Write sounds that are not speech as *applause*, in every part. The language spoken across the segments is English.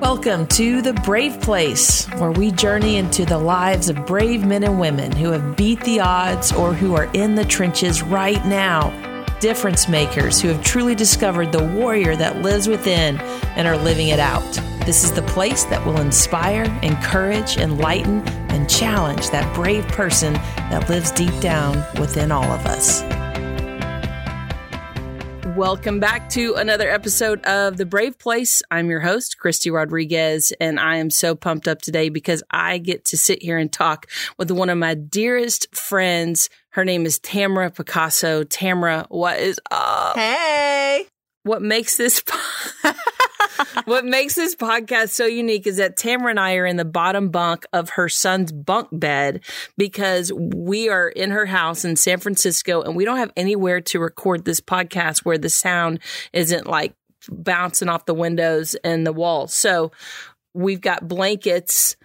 Welcome to The Brave Place, where we journey into the lives of brave men and women who have beat the odds or who are in the trenches right now. Difference makers who have truly discovered the warrior that lives within and are living it out. This is the place that will inspire, encourage, enlighten, and challenge that brave person that lives deep down within all of us. Welcome back to another episode of The Brave Place. I'm your host, Christy Rodriguez, and I am so pumped up today because I get to sit here and talk with one of my dearest friends. Her name is Tamara Picazo. Tamara, what is up? Hey. What makes this *laughs* what makes this podcast so unique is that Tamara and I are in the bottom bunk of her son's bunk bed because we are in her house in San Francisco and we don't have anywhere to record this podcast where the sound isn't like bouncing off the windows and the walls. So we've got blankets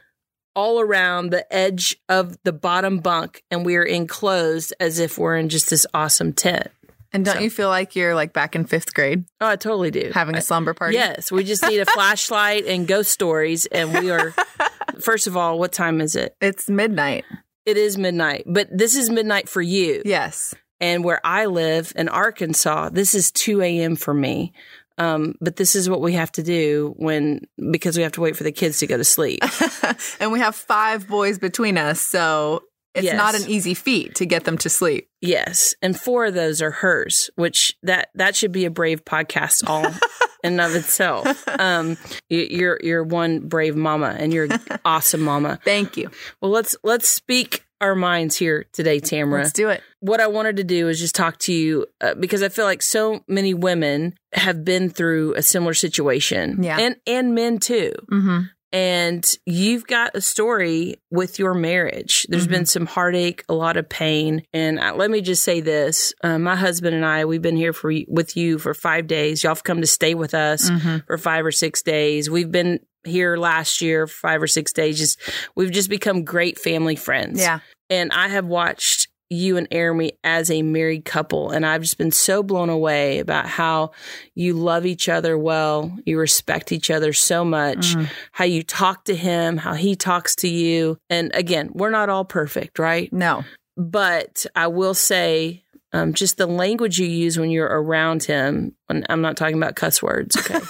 all around the edge of the bottom bunk and we're enclosed as if we're in just this awesome tent. And don't so. you feel like you're like back in fifth grade? Oh, I totally do. Having a slumber party? Yes. We just need a *laughs* flashlight and ghost stories. And we are, *laughs* first of all, what time is it? It's midnight. It is midnight, but this is midnight for you. Yes. And where I live in Arkansas, this is 2 a.m. for me. Um, but this is what we have to do when because we have to wait for the kids to go to sleep. *laughs* and we have five boys between us, so it's yes. not an easy feat to get them to sleep. Yes, and four of those are hers, which that that should be a brave podcast all *laughs* in and of itself. Um, you're you're one brave mama, and you're *laughs* awesome mama. Thank you. Well, let's let's speak our minds here today, Tamara. Let's do it. What I wanted to do is just talk to you uh, because I feel like so many women have been through a similar situation, yeah, and and men too. Mm-hmm and you've got a story with your marriage. There's mm-hmm. been some heartache, a lot of pain, and uh, let me just say this: uh, my husband and I, we've been here for with you for five days. Y'all have come to stay with us mm-hmm. for five or six days. We've been here last year, five or six days. Just we've just become great family friends. Yeah, and I have watched you and Arami as a married couple. And I've just been so blown away about how you love each other well, you respect each other so much, mm. how you talk to him, how he talks to you. And again, we're not all perfect, right? No. But I will say, um, just the language you use when you're around him, and I'm not talking about cuss words, okay? *laughs*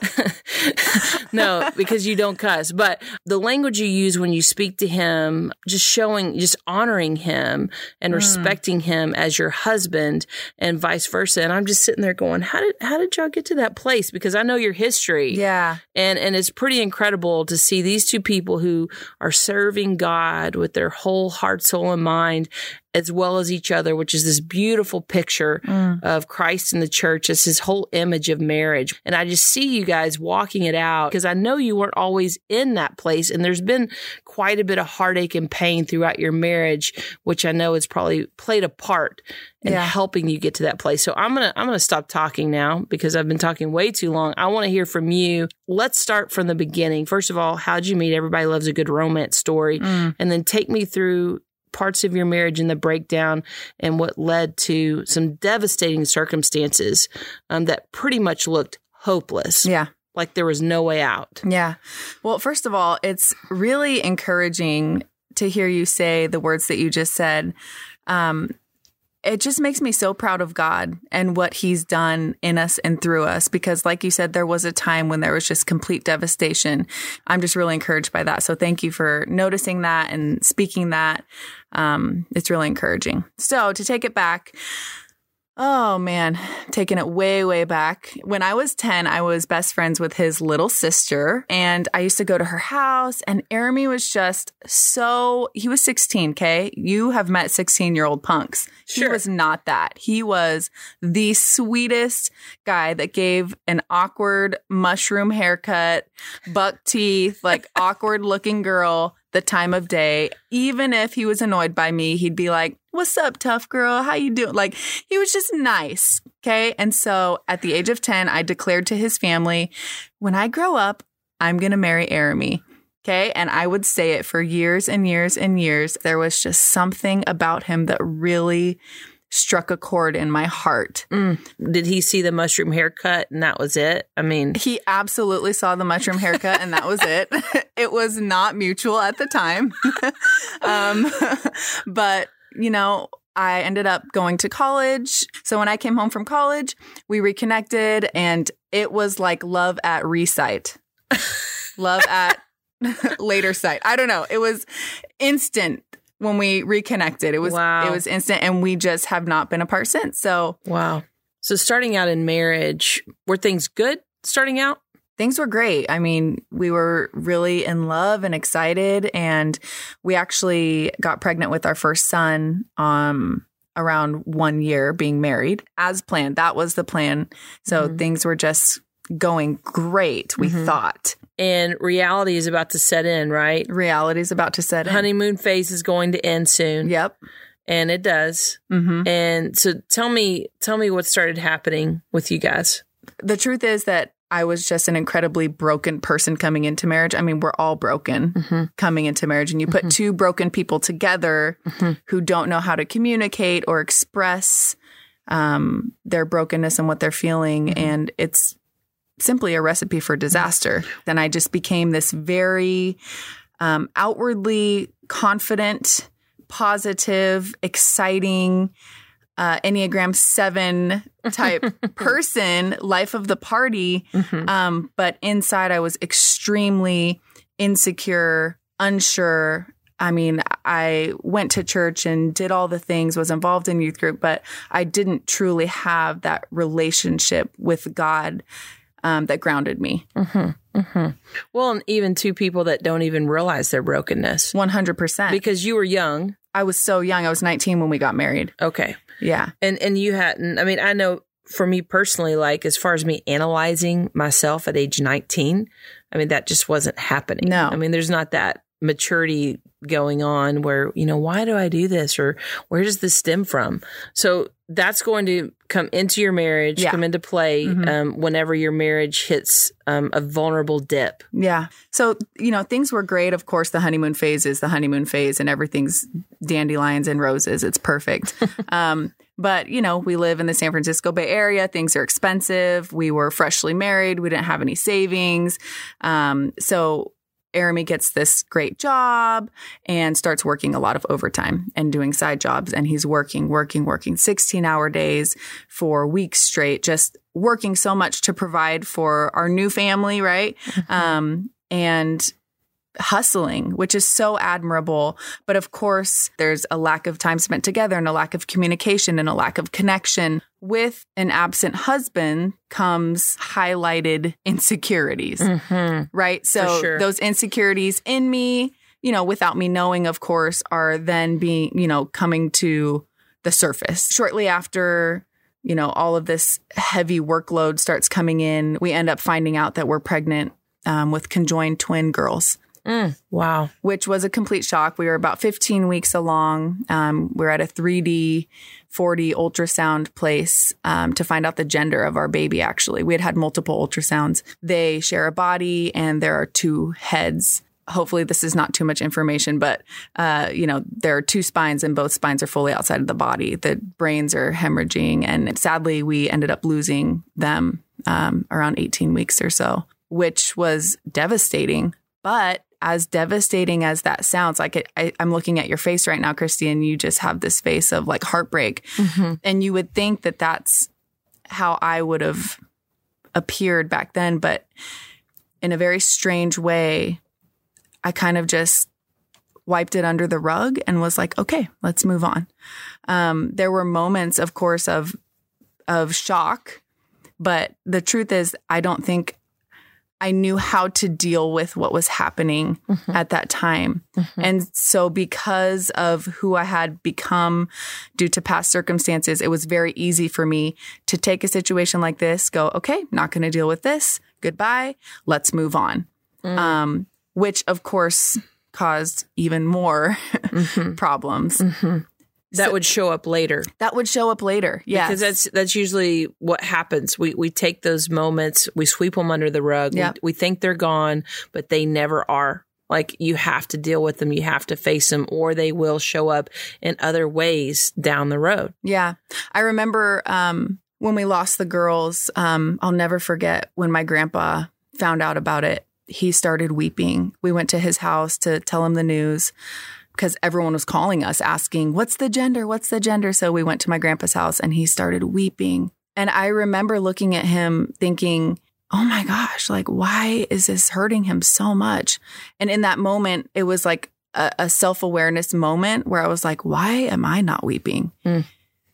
*laughs* *laughs* no, because you don't cuss. But the language you use when you speak to him, just showing, just honoring him and mm. respecting him as your husband and vice versa. And I'm just sitting there going, how did, how did y'all get to that place? Because I know your history. Yeah. And, and it's pretty incredible to see these two people who are serving God with their whole heart, soul, and mind as well as each other, which is this beautiful picture mm. of Christ in the church. It's his whole image of marriage. And I just see you guys walking it out because I know you weren't always in that place. And there's been quite a bit of heartache and pain throughout your marriage, which I know has probably played a part in yeah. helping you get to that place. So I'm going to I'm going to stop talking now because I've been talking way too long. I want to hear from you. Let's start from the beginning. First of all, how'd you meet? Everybody loves a good romance story. Mm. And then take me through parts of your marriage and the breakdown and what led to some devastating circumstances um, that pretty much looked hopeless. Yeah. Like there was no way out. Yeah. Well, first of all, it's really encouraging to hear you say the words that you just said. Um, it just makes me so proud of God and what He's done in us and through us. Because, like you said, there was a time when there was just complete devastation. I'm just really encouraged by that. So, thank you for noticing that and speaking that. Um, it's really encouraging. So, to take it back, Oh man, taking it way, way back. When I was 10, I was best friends with his little sister and I used to go to her house and Arami was just so, he was 16, okay? You have met 16 year old punks. Sure. He was not that. He was the sweetest guy that gave an awkward mushroom haircut, buck teeth, like *laughs* awkward looking girl the time of day. Even if he was annoyed by me, he'd be like, "What's up, tough girl? How you doing?" Like he was just nice, okay? And so at the age of 10, I declared to his family, "When I grow up, I'm going to marry Arami." Okay. And I would say it for years and years and years. There was just something about him that really struck a chord in my heart. Did he see the mushroom haircut and that was it? I mean, He absolutely saw the mushroom haircut, and that was it. *laughs* it was not mutual at the time. *laughs* um, *laughs* but, you know, I ended up going to college. So when I came home from college, we reconnected, and it was like love at recite, *laughs* love at later sight. I don't know. It was instant when we reconnected. It was Wow. it was instant, and we just have not been apart since. So wow. So starting out in marriage, were things good starting out? Things were great. I mean, we were really in love and excited and we actually got pregnant with our first son um around 1 year being married as planned. That was the plan. So Mhm. things were just going great, we Mhm. thought. And reality is about to set in, right? Reality is about to set in. Honeymoon phase is going to end soon. Yep. And it does. Mhm. And so tell me, tell me what started happening with you guys. The truth is that I was just an incredibly broken person coming into marriage. I mean, we're all broken Mhm. coming into marriage, and you put Mhm. two broken people together Mhm. who don't know how to communicate or express um, their brokenness and what they're feeling, Mhm. and it's simply a recipe for disaster. Then I just became this very um, outwardly confident, positive, exciting. Uh, Enneagram seven type *laughs* person, life of the party, Mhm. um, but inside, I was extremely insecure, unsure. I mean, I went to church and did all the things, was involved in youth group, but I didn't truly have that relationship with God um, that grounded me. Mhm. Mhm. Well, and even two people that don't even realize their brokenness 100%. because you were young. I was so young. I was 19 when we got married. Okay. Yeah. And and you hadn't I mean, I know for me personally, like as far as me analyzing myself at age 19, I mean, that just wasn't happening. No. I mean, there's not that maturity going on where, you know, why do I do this or where does this stem from? So that's going to come into your marriage, Yeah. come into play Mhm. um, whenever your marriage hits um, a vulnerable dip. Yeah. So, you know, things were great. Of course, the honeymoon phase is the honeymoon phase and everything's dandelions and roses. It's perfect. *laughs* um, but, you know, we live in the San Francisco Bay Area. Things are expensive. We were freshly married. We didn't have any savings. Um, so, Arami gets this great job and starts working a lot of overtime and doing side jobs. And he's working, working, working 16 hour days for weeks straight, just working so much to provide for our new family, right? Um, and hustling, which is so admirable. But of course, there's a lack of time spent together and a lack of communication and a lack of connection. With an absent husband comes highlighted insecurities Mm-hmm. right? So sure. those insecurities in me, you know, without me knowing, of course, are then being, you know, coming to the surface. Shortly after, you know, all of this heavy workload starts coming in, we end up finding out that we're pregnant um, with conjoined twin girls. Mm, wow. Which was a complete shock. We were about 15 weeks along. Um, we are at a 3D 4D ultrasound place um, to find out the gender of our baby, actually. We had had multiple ultrasounds. They share a body and there are two heads. Hopefully, this is not too much information, but uh, you know there are two spines, and both spines are fully outside of the body. The brains are hemorrhaging, and sadly, we ended up losing them um, around 18 weeks or so, which was devastating. But as devastating as that sounds, like it, I, I'm looking at your face right now, Christy, and you just have this face of like heartbreak. Mm-hmm. And you would think that that's how I would have appeared back then. But in a very strange way, I kind of just wiped it under the rug and was like, okay, let's move on. Um, there were moments, of course, of of shock, but the truth is, I don't think I knew how to deal with what was happening Mm-hmm. at that time. And so, because of who I had become due to past circumstances, it was very easy for me to take a situation like this, go, okay, not going to deal with this. Goodbye. Let's move on. Um, which, of course, caused even more *laughs* problems. That would show up later. That would show up later. Yeah. Because that's that's usually what happens. We we take those moments, we sweep them under the rug. Yep. We, we think they're gone, but they never are. Like you have to deal with them, you have to face them, or they will show up in other ways down the road. Yeah. I remember um, when we lost the girls, um, I'll never forget when my grandpa found out about it. He started weeping. We went to his house to tell him the news because everyone was calling us asking, What's the gender? What's the gender? So we went to my grandpa's house and he started weeping. And I remember looking at him thinking, oh my gosh, like, why is this hurting him so much? And in that moment, it was like a, a self awareness moment where I was like, why am I not weeping? Mm.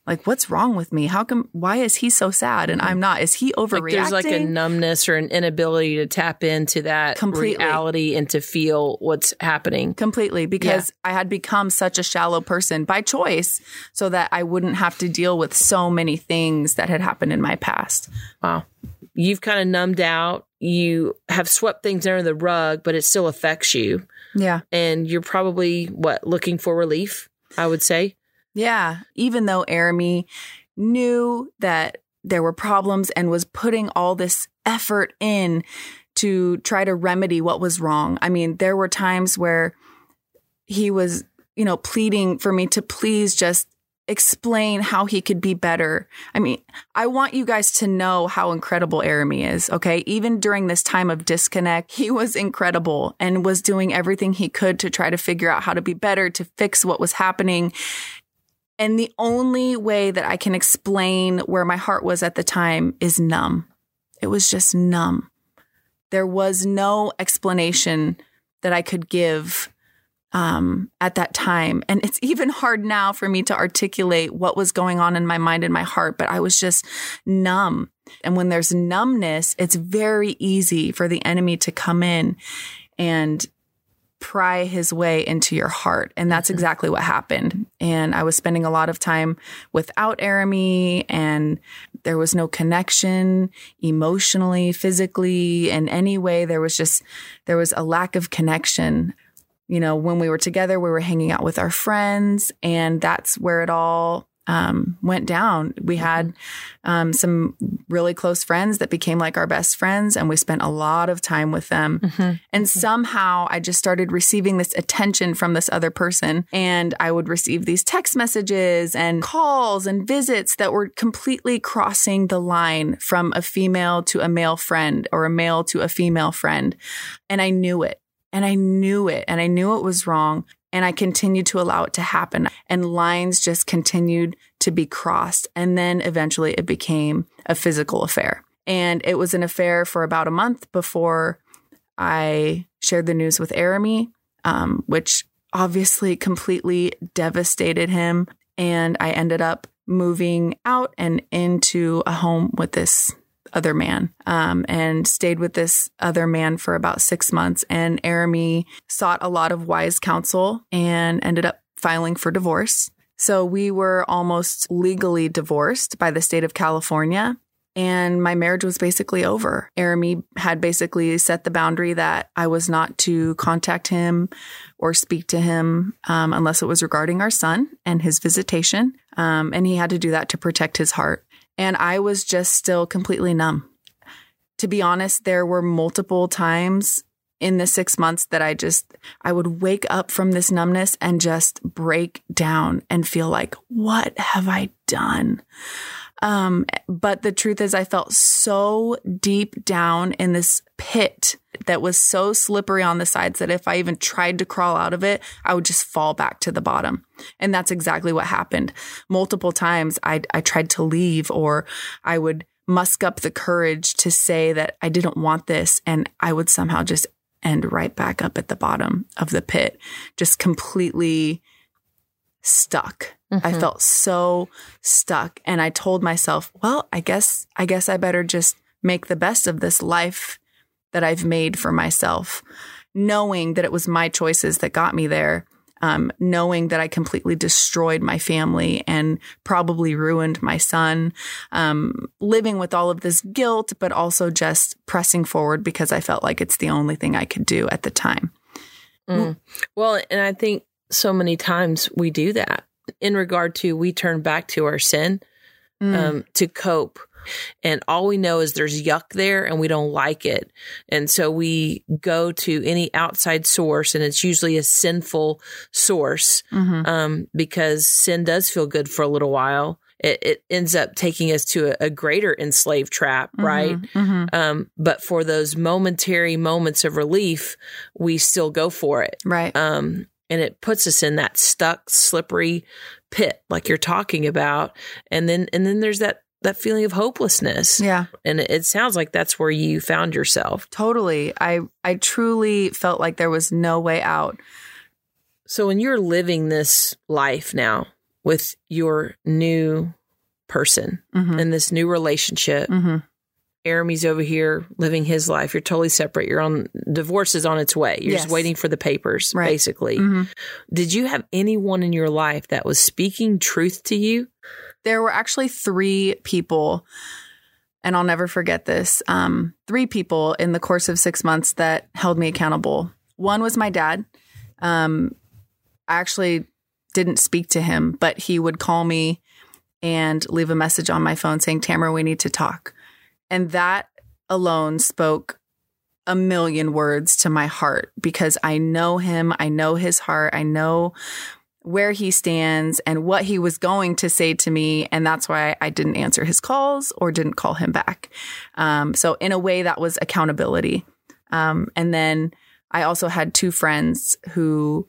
Like, what's wrong with me? How come, why is he so sad and I'm not? Is he overreacting? Like there's like a numbness or an inability to tap into that Completely. reality and to feel what's happening. Completely. Because yeah. I had become such a shallow person by choice so that I wouldn't have to deal with so many things that had happened in my past. Wow you've kind of numbed out. You have swept things under the rug, but it still affects you. Yeah. And you're probably what looking for relief, I would say. Yeah. Even though Aramie knew that there were problems and was putting all this effort in to try to remedy what was wrong. I mean, there were times where he was, you know, pleading for me to please just explain how he could be better. I mean, I want you guys to know how incredible Aramie is, okay? Even during this time of disconnect, he was incredible and was doing everything he could to try to figure out how to be better, to fix what was happening. And the only way that I can explain where my heart was at the time is numb. It was just numb. There was no explanation that I could give um, at that time. And it's *laughs* even hard now for me to articulate what was going on in my mind and my heart, but I was just numb. And when there's numbness, it's very easy for the enemy to come in and pry his way into your heart. And that's mm-hmm. exactly what happened. And I was spending a lot of time without Arami and there was no connection emotionally, physically, in any way. There was just, there was a lack of connection you know, when we were together, we were hanging out with our friends, and that's where it all um, went down. We had um, some really close friends that became like our best friends, and we spent a lot of time with them. Mm-hmm. And mm-hmm. somehow I just started receiving this attention from this other person, and I would receive these text messages and calls and visits that were completely crossing the line from a female to a male friend or a male to a female friend. And I knew it. And I knew it and I knew it was wrong. And I continued to allow it to happen. And lines just continued to be crossed. And then eventually it became a physical affair. And it was an affair for about a month before I shared the news with Aramie, um, which obviously completely devastated him. And I ended up moving out and into a home with this other man um, and stayed with this other man for about six months. And Aramie sought a lot of wise counsel and ended up filing for divorce. So we were almost legally divorced by the state of California. And my marriage was basically over. Arami had basically set the boundary that I was not to contact him or speak to him um, unless it was regarding our son and his visitation. Um, and he had to do that to protect his heart. And I was just still completely numb. To be honest, there were multiple times in the six months that I just, I would wake up from this numbness and just break down and feel like, what have I done? Um, but the truth is, I felt so deep down in this pit that was so slippery on the sides that if I even tried to crawl out of it, I would just fall back to the bottom. And that's exactly what happened. Multiple times I, I tried to leave or I would musk up the courage to say that I didn't want this. And I would somehow just end right back up at the bottom of the pit, just completely stuck. Mm-hmm. I felt so stuck and I told myself, well, I guess I guess I better just make the best of this life that I've made for myself, knowing that it was my choices that got me there. Um, knowing that I completely destroyed my family and probably ruined my son, um, living with all of this guilt, but also just pressing forward because I felt like it's the only thing I could do at the time. Mm. Well, and I think so many times we do that in regard to we turn back to our sin mm. um, to cope And all we know is there's yuck there and we don't like it. And so we go to any outside source and it's usually a sinful source Mm-hmm. um, because sin does feel good for a little while. It, it ends up taking us to a, a greater enslaved trap, right? hmm Um, but for those momentary moments of relief, we still go for it. Right. Um, and it puts us in that stuck, slippery pit, like you're talking about. And then, and then there's that that feeling of hopelessness. yeah. And it, sounds like that's where you found yourself. Totally. I I truly felt like there was no way out. So when you're living this life now with your new person hmm and this new relationship, hmm Aramy's over here living his life. You're totally separate. You're on divorce is on its way. You're just waiting for the papers, Right. basically. hmm Did you have anyone in your life that was speaking truth to you? There were actually three people, and I'll never forget this. Um, three people in the course of six months that held me accountable. One was my dad. Um, I actually didn't speak to him, but he would call me and leave a message on my phone saying, Tamara, we need to talk. And that alone spoke a million words to my heart because I know him. I know his heart. I know where he stands and what he was going to say to me. And that's why I didn't answer his calls or didn't call him back. Um, so, in a way, that was accountability. Um, and then I also had two friends who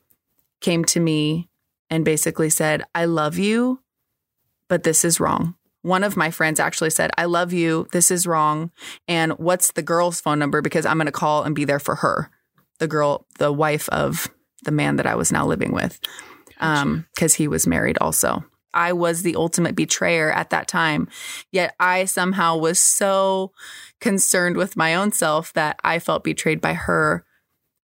came to me and basically said, I love you, but this is wrong. One of my friends actually said, I love you, this is wrong. And what's the girl's phone number? Because I'm going to call and be there for her, the girl, the wife of the man that I was now living with um because he was married also. I was the ultimate betrayer at that time yet i somehow was so concerned with my own self that i felt betrayed by her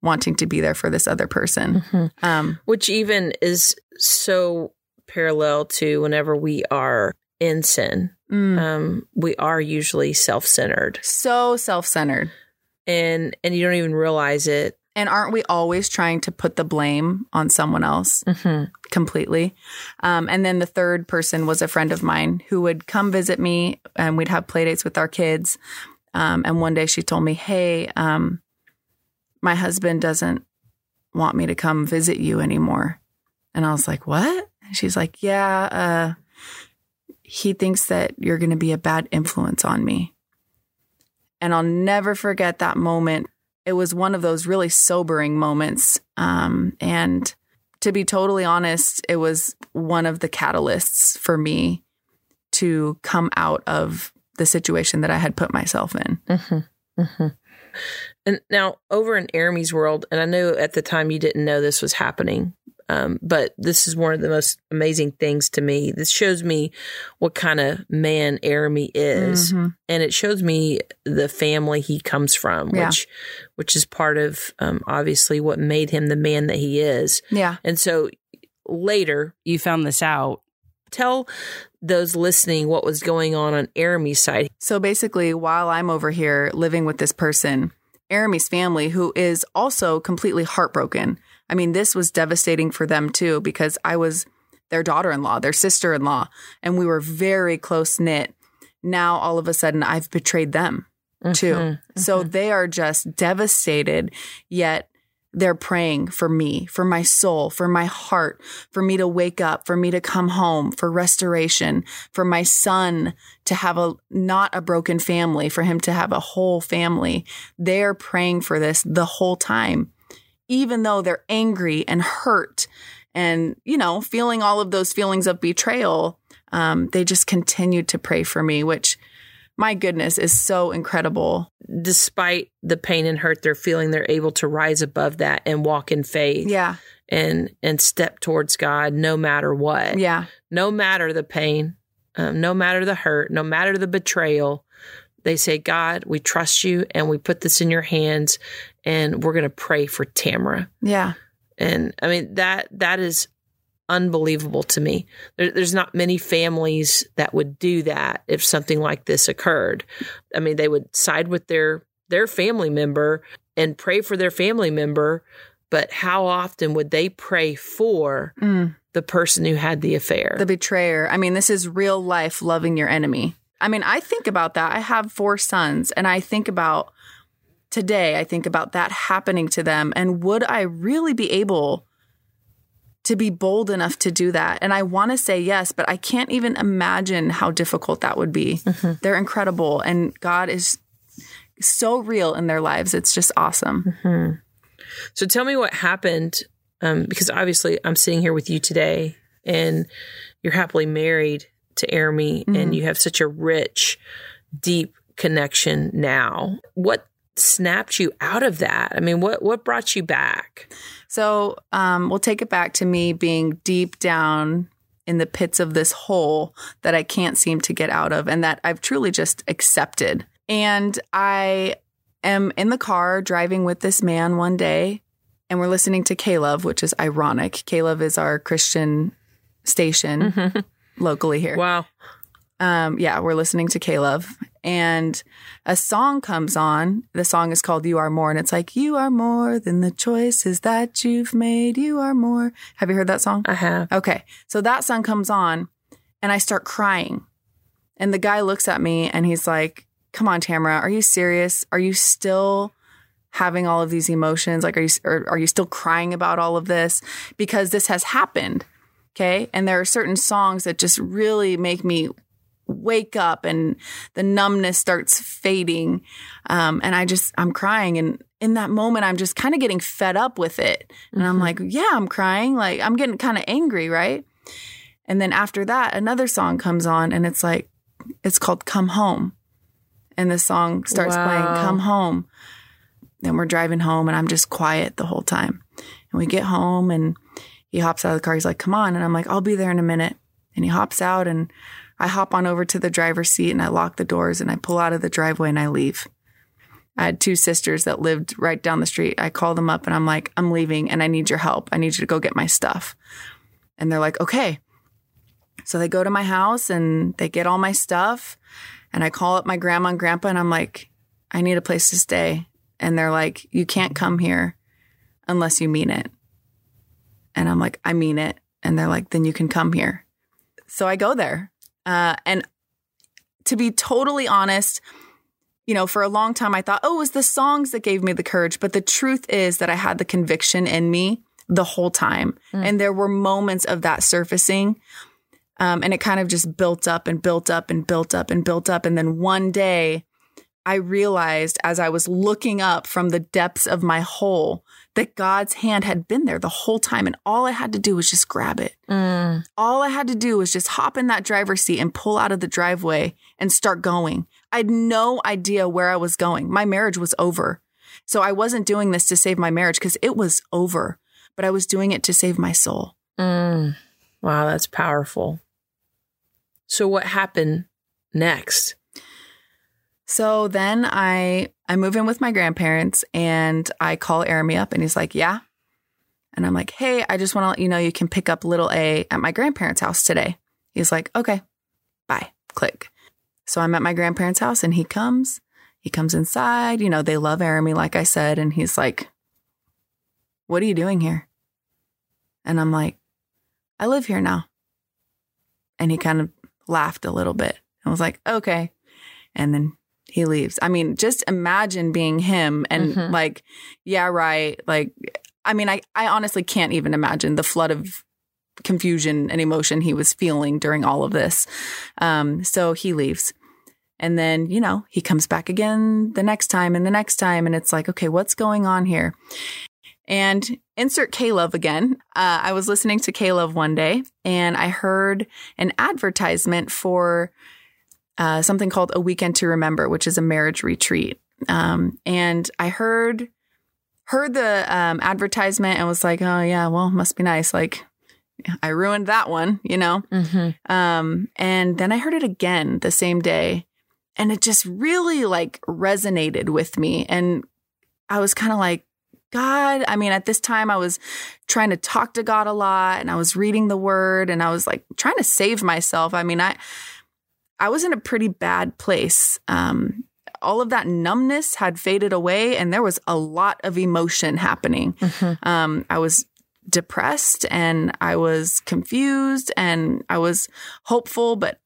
wanting to be there for this other person. Um Which even is so parallel to whenever we are in sin. mm, Um, we are usually self centered so self-centered. And and you don't even realize it. And aren't we always trying to put the blame on someone else Mm-hmm. completely. Um, and then the third person was a friend of mine who would come visit me and we'd have play dates with our kids. Um, and one day she told me, Hey, um, my husband doesn't want me to come visit you anymore. And I was like, What? And she's like, Yeah, uh, he thinks that you're going to be a bad influence on me. And I'll never forget that moment. It was one of those really sobering moments. Um, and to be totally honest, it was one of the catalysts for me to come out of the situation that I had put myself in. Mm-hmm. Mm-hmm. And now over in Aramy's world, and I know at the time you didn't know this was happening, um, but this is one of the most amazing things to me. This shows me what kind of man Aramy is, Mhm. and it shows me the family he comes from, Yeah. which which is part of um, obviously what made him the man that he is. Yeah. And so later, you found this out. Tell those listening what was going on on Aramy's side. So basically, while I'm over here living with this person, Aramy's family, who is also completely heartbroken. I mean, this was devastating for them too, because I was their daughter in law, their sister in law, and we were very close knit. Now, all of a sudden, I've betrayed them too. Mhm. So they are just devastated, yet they're praying for me, for my soul, for my heart, for me to wake up, for me to come home, for restoration, for my son to have a not a broken family, for him to have a whole family. They're praying for this the whole time, even though they're angry and hurt and, you know, feeling all of those feelings of betrayal. Um, they just continued to pray for me, which my goodness is so incredible. despite the pain and hurt they're feeling, they're able to rise above that and walk in faith Yeah. and and step towards God no matter what. Yeah. No matter the pain, um, no matter the hurt, no matter the betrayal. They say, God, we trust you and we put this in your hands and we're going to pray for Tamara. Yeah. And I mean, that that is unbelievable to me. There, there's not many families that would do that if something like this occurred. I mean, they would side with their their family member and pray for their family member, but how often would they pray for Mm. the person who had the affair? The betrayer. I mean, this is real life loving your enemy. I mean, I think about that. I have four sons, and I think about today, I think about that happening to them. And would I really be able to be bold enough to do that? And I want to say yes, but I can't even imagine how difficult that would be. Mm-hmm. They're incredible, and God is so real in their lives. It's just awesome. Mm-hmm. So tell me what happened, um, because obviously I'm sitting here with you today, and you're happily married to Arami, mm-hmm. and you have such a rich, deep connection now. What snapped you out of that? I mean, what what brought you back? So um, we'll take it back to me being deep down in the pits of this hole that I can't seem to get out of, and that I've truly just accepted. And I am in the car driving with this man one day, and we're listening to K-LOVE, which is ironic. K-LOVE is our Christian station mm-hmm. *laughs* locally here. Wow. Um, yeah, we're listening to K-LOVE, and a song comes on. The song is called You Are More, and it's like, You are more than the choices that you've made. You are more. Have you heard that song? I have. Okay. So that song comes on, and I start crying. And the guy looks at me and he's like, Come on, Tamara, are you serious? Are you still having all of these emotions? Like, are you, are you still crying about all of this? Because this has happened. Okay. And there are certain songs that just really make me wake up and the numbness starts fading. Um, and I just, I'm crying. And in that moment, I'm just kind of getting fed up with it. And mm-hmm. I'm like, yeah, I'm crying. Like, I'm getting kind of angry, right? And then after that, another song comes on and it's like, it's called Come Home. And the song starts wow. playing, Come Home. Then we're driving home and I'm just quiet the whole time. And we get home and he hops out of the car. He's like, come on. And I'm like, I'll be there in a minute. And he hops out and I hop on over to the driver's seat and I lock the doors and I pull out of the driveway and I leave. I had two sisters that lived right down the street. I call them up and I'm like, I'm leaving and I need your help. I need you to go get my stuff. And they're like, okay. So they go to my house and they get all my stuff. And I call up my grandma and grandpa and I'm like, I need a place to stay. And they're like, you can't come here unless you mean it. And I'm like, I mean it. And they're like, then you can come here. So I go there. Uh, and to be totally honest, you know, for a long time I thought, oh, it was the songs that gave me the courage. But the truth is that I had the conviction in me the whole time. Mm. And there were moments of that surfacing. Um, and it kind of just built up and built up and built up and built up. And then one day I realized as I was looking up from the depths of my hole that God's hand had been there the whole time. And all I had to do was just grab it. Mm. All I had to do was just hop in that driver's seat and pull out of the driveway and start going. I had no idea where I was going. My marriage was over. So I wasn't doing this to save my marriage because it was over, but I was doing it to save my soul. Mm. Wow, that's powerful. So what happened next? So then I I move in with my grandparents and I call Arami up and he's like, "Yeah." And I'm like, "Hey, I just want to let you know you can pick up little A at my grandparents' house today." He's like, "Okay." Bye. Click. So I'm at my grandparents' house and he comes. He comes inside, you know, they love Arami like I said and he's like, "What are you doing here?" And I'm like, "I live here now." And he kind of laughed a little bit and was like, "Okay." And then he leaves. I mean, just imagine being him and mm-hmm. like, yeah, right. Like, I mean, I, I honestly can't even imagine the flood of confusion and emotion he was feeling during all of this. Um, so he leaves. And then, you know, he comes back again the next time and the next time. And it's like, okay, what's going on here? And insert K-LOVE again. Uh, I was listening to K-LOVE one day and I heard an advertisement for uh, something called A Weekend to Remember, which is a marriage retreat. Um, and I heard heard the um, advertisement and was like, oh yeah, well, must be nice. Like I ruined that one, you know. Mm-hmm. Um, and then I heard it again the same day, and it just really like resonated with me. And I was kind of like, God, I mean, at this time I was trying to talk to God a lot and I was reading the word and I was like trying to save myself. I mean, I I was in a pretty bad place. Um, all of that numbness had faded away, and there was a lot of emotion happening. Mm-hmm. Um, I was depressed and I was confused and I was hopeful, but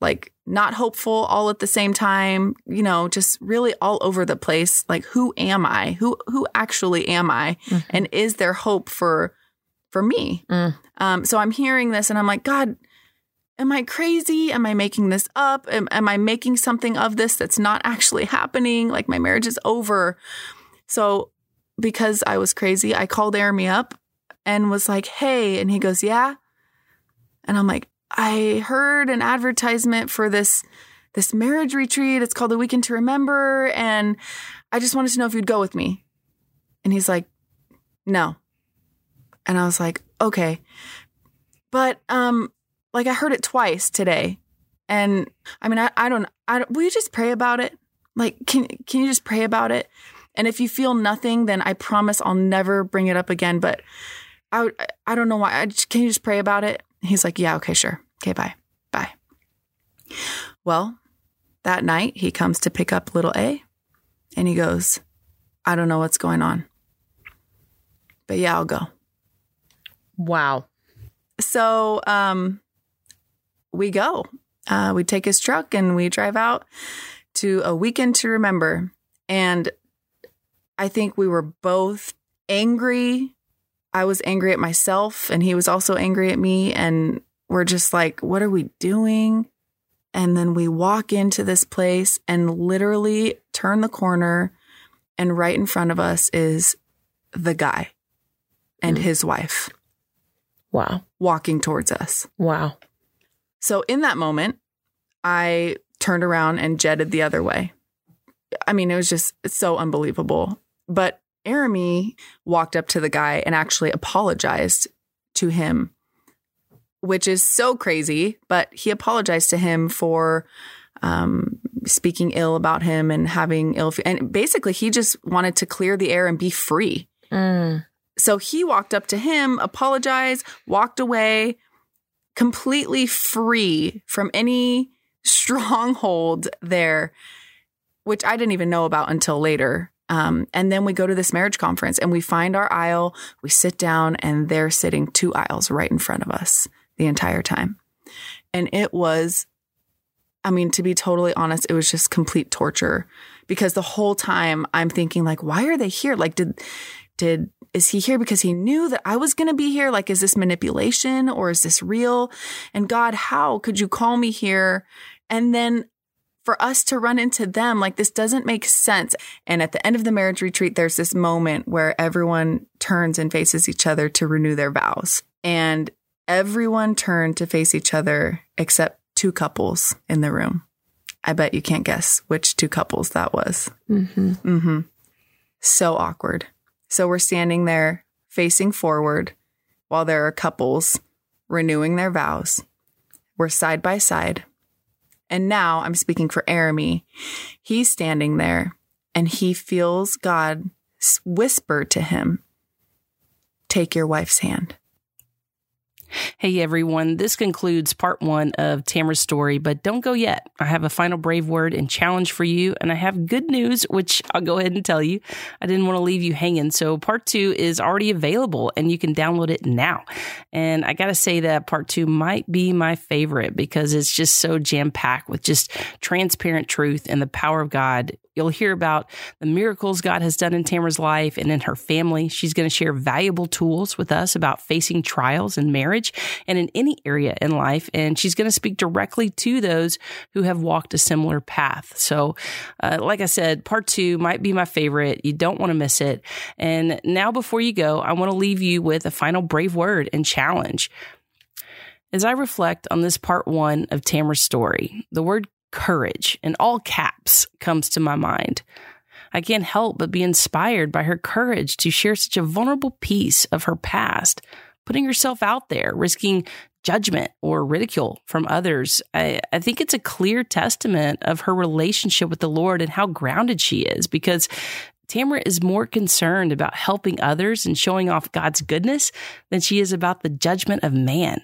like not hopeful all at the same time, you know, just really all over the place. Like, who am I? Who, who actually am I? Mm-hmm. And is there hope for, for me? Mm. Um, so I'm hearing this and I'm like, God, am I crazy? Am I making this up? Am, am I making something of this that's not actually happening? Like my marriage is over. So because I was crazy, I called Aramy up and was like, hey. And he goes, yeah. And I'm like, I heard an advertisement for this this marriage retreat. It's called the Weekend to Remember, and I just wanted to know if you'd go with me. And he's like, "No." And I was like, "Okay." But um like I heard it twice today. And I mean, I, I don't, I don't, will you just pray about it? Like, can, can you just pray about it? And if you feel nothing, then I promise I'll never bring it up again. But I, I don't know why. I just, can you just pray about it? He's like, yeah, okay, sure. Okay, bye. Bye. Well, that night he comes to pick up little A and he goes, I don't know what's going on. But yeah, I'll go. Wow. So um we go. Uh, we take his truck and we drive out to a weekend to remember. And I think we were both angry. I was angry at myself, and he was also angry at me. And we're just like, what are we doing? And then we walk into this place and literally turn the corner, and right in front of us is the guy and mm. his wife. Wow. Walking towards us. Wow. So in that moment, I turned around and jetted the other way. I mean, it was just so unbelievable. But Aramy walked up to the guy and actually apologized to him, which is so crazy. But he apologized to him for um, speaking ill about him and having ill. And basically, he just wanted to clear the air and be free. Mm. So he walked up to him, apologized, walked away, completely free from any stronghold there, which I didn't even know about until later. Um, and then we go to this marriage conference and we find our aisle, we sit down, and they're sitting two aisles right in front of us the entire time. And it was, I mean, to be totally honest, it was just complete torture because the whole time I'm thinking, like, why are they here? Like, did, did is he here because he knew that I was going to be here? Like, is this manipulation or is this real? And God, how could you call me here? And then for us to run into them, like, this doesn't make sense. And at the end of the marriage retreat, there's this moment where everyone turns and faces each other to renew their vows. And everyone turned to face each other except two couples in the room. I bet you can't guess which two couples that was. Mm-hmm. Mm-hmm. So awkward. So we're standing there facing forward while there are couples renewing their vows. We're side by side. And now I'm speaking for Aramie. He's standing there and he feels God whisper to him, Take your wife's hand. Hey everyone, this concludes part one of Tamara's story, but don't go yet. I have a final brave word and challenge for you, and I have good news, which I'll go ahead and tell you. I didn't want to leave you hanging. So part two is already available and you can download it now. And I got to say that part two might be my favorite because it's just so jam packed with just transparent truth and the power of God You'll hear about the miracles God has done in Tamara's life and in her family. She's going to share valuable tools with us about facing trials in marriage and in any area in life. And she's going to speak directly to those who have walked a similar path. So, uh, like I said, part two might be my favorite. You don't want to miss it. And now, before you go, I want to leave you with a final brave word and challenge. As I reflect on this part one of Tamara's story, the word courage in all caps comes to my mind. I can't help but be inspired by her courage to share such a vulnerable piece of her past, putting herself out there, risking judgment or ridicule from others. I, I, think it's a clear testament of her relationship with the Lord and how grounded she is because Tamara is more concerned about helping others and showing off God's goodness than she is about the judgment of man.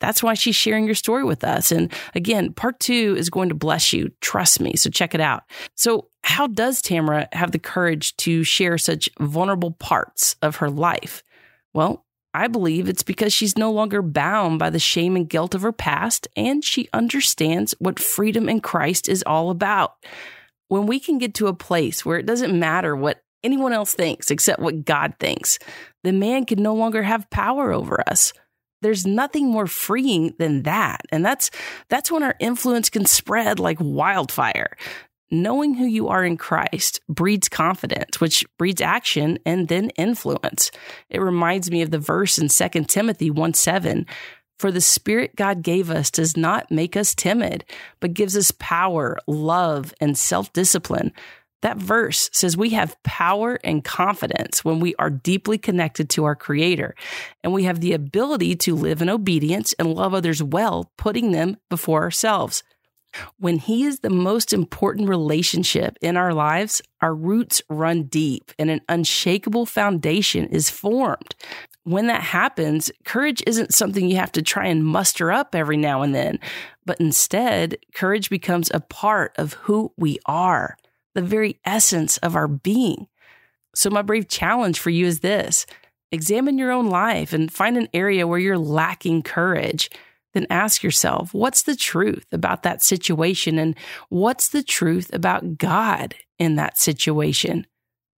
That's why she's sharing your story with us. And again, part two is going to bless you. Trust me. So check it out. So, how does Tamara have the courage to share such vulnerable parts of her life? Well, I believe it's because she's no longer bound by the shame and guilt of her past, and she understands what freedom in Christ is all about. When we can get to a place where it doesn't matter what anyone else thinks except what God thinks, the man can no longer have power over us. There's nothing more freeing than that. And that's that's when our influence can spread like wildfire. Knowing who you are in Christ breeds confidence, which breeds action and then influence. It reminds me of the verse in 2 Timothy 1 7. For the Spirit God gave us does not make us timid, but gives us power, love, and self discipline. That verse says we have power and confidence when we are deeply connected to our Creator, and we have the ability to live in obedience and love others well, putting them before ourselves. When He is the most important relationship in our lives, our roots run deep and an unshakable foundation is formed. When that happens, courage isn't something you have to try and muster up every now and then, but instead, courage becomes a part of who we are, the very essence of our being. So, my brave challenge for you is this examine your own life and find an area where you're lacking courage then ask yourself, what's the truth about that situation and what's the truth about God in that situation?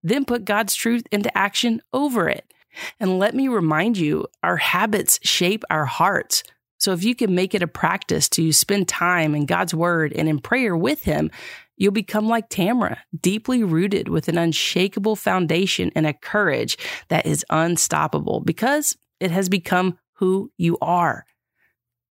Then put God's truth into action over it. And let me remind you, our habits shape our hearts. So if you can make it a practice to spend time in God's word and in prayer with Him, you'll become like Tamara, deeply rooted with an unshakable foundation and a courage that is unstoppable because it has become who you are.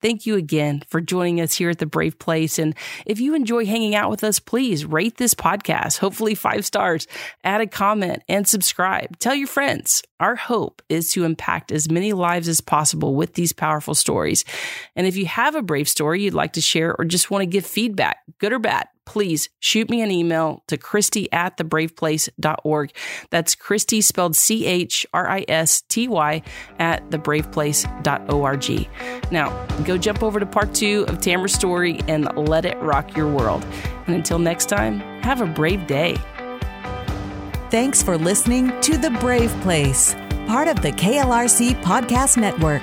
Thank you again for joining us here at the Brave Place. And if you enjoy hanging out with us, please rate this podcast, hopefully five stars, add a comment, and subscribe. Tell your friends. Our hope is to impact as many lives as possible with these powerful stories. And if you have a brave story you'd like to share or just want to give feedback, good or bad, please shoot me an email to Christy at thebraveplace.org. That's Christy spelled C H R I S T Y at thebraveplace.org. Now, go jump over to part two of Tamara's story and let it rock your world. And until next time, have a brave day. Thanks for listening to The Brave Place, part of the KLRC Podcast Network.